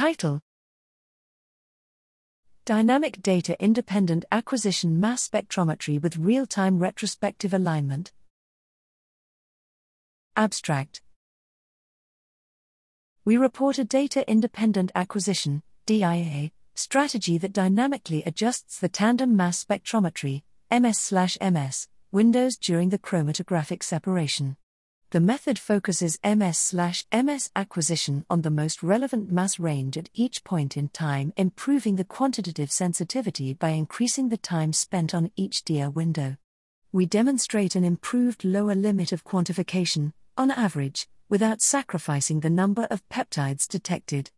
Title Dynamic Data Independent Acquisition Mass Spectrometry with Real Time Retrospective Alignment. Abstract We report a data independent acquisition DIA, strategy that dynamically adjusts the tandem mass spectrometry MS/MS windows during the chromatographic separation. The method focuses MS/MS acquisition on the most relevant mass range at each point in time, improving the quantitative sensitivity by increasing the time spent on each DIA window. We demonstrate an improved lower limit of quantification, on average, without sacrificing the number of peptides detected.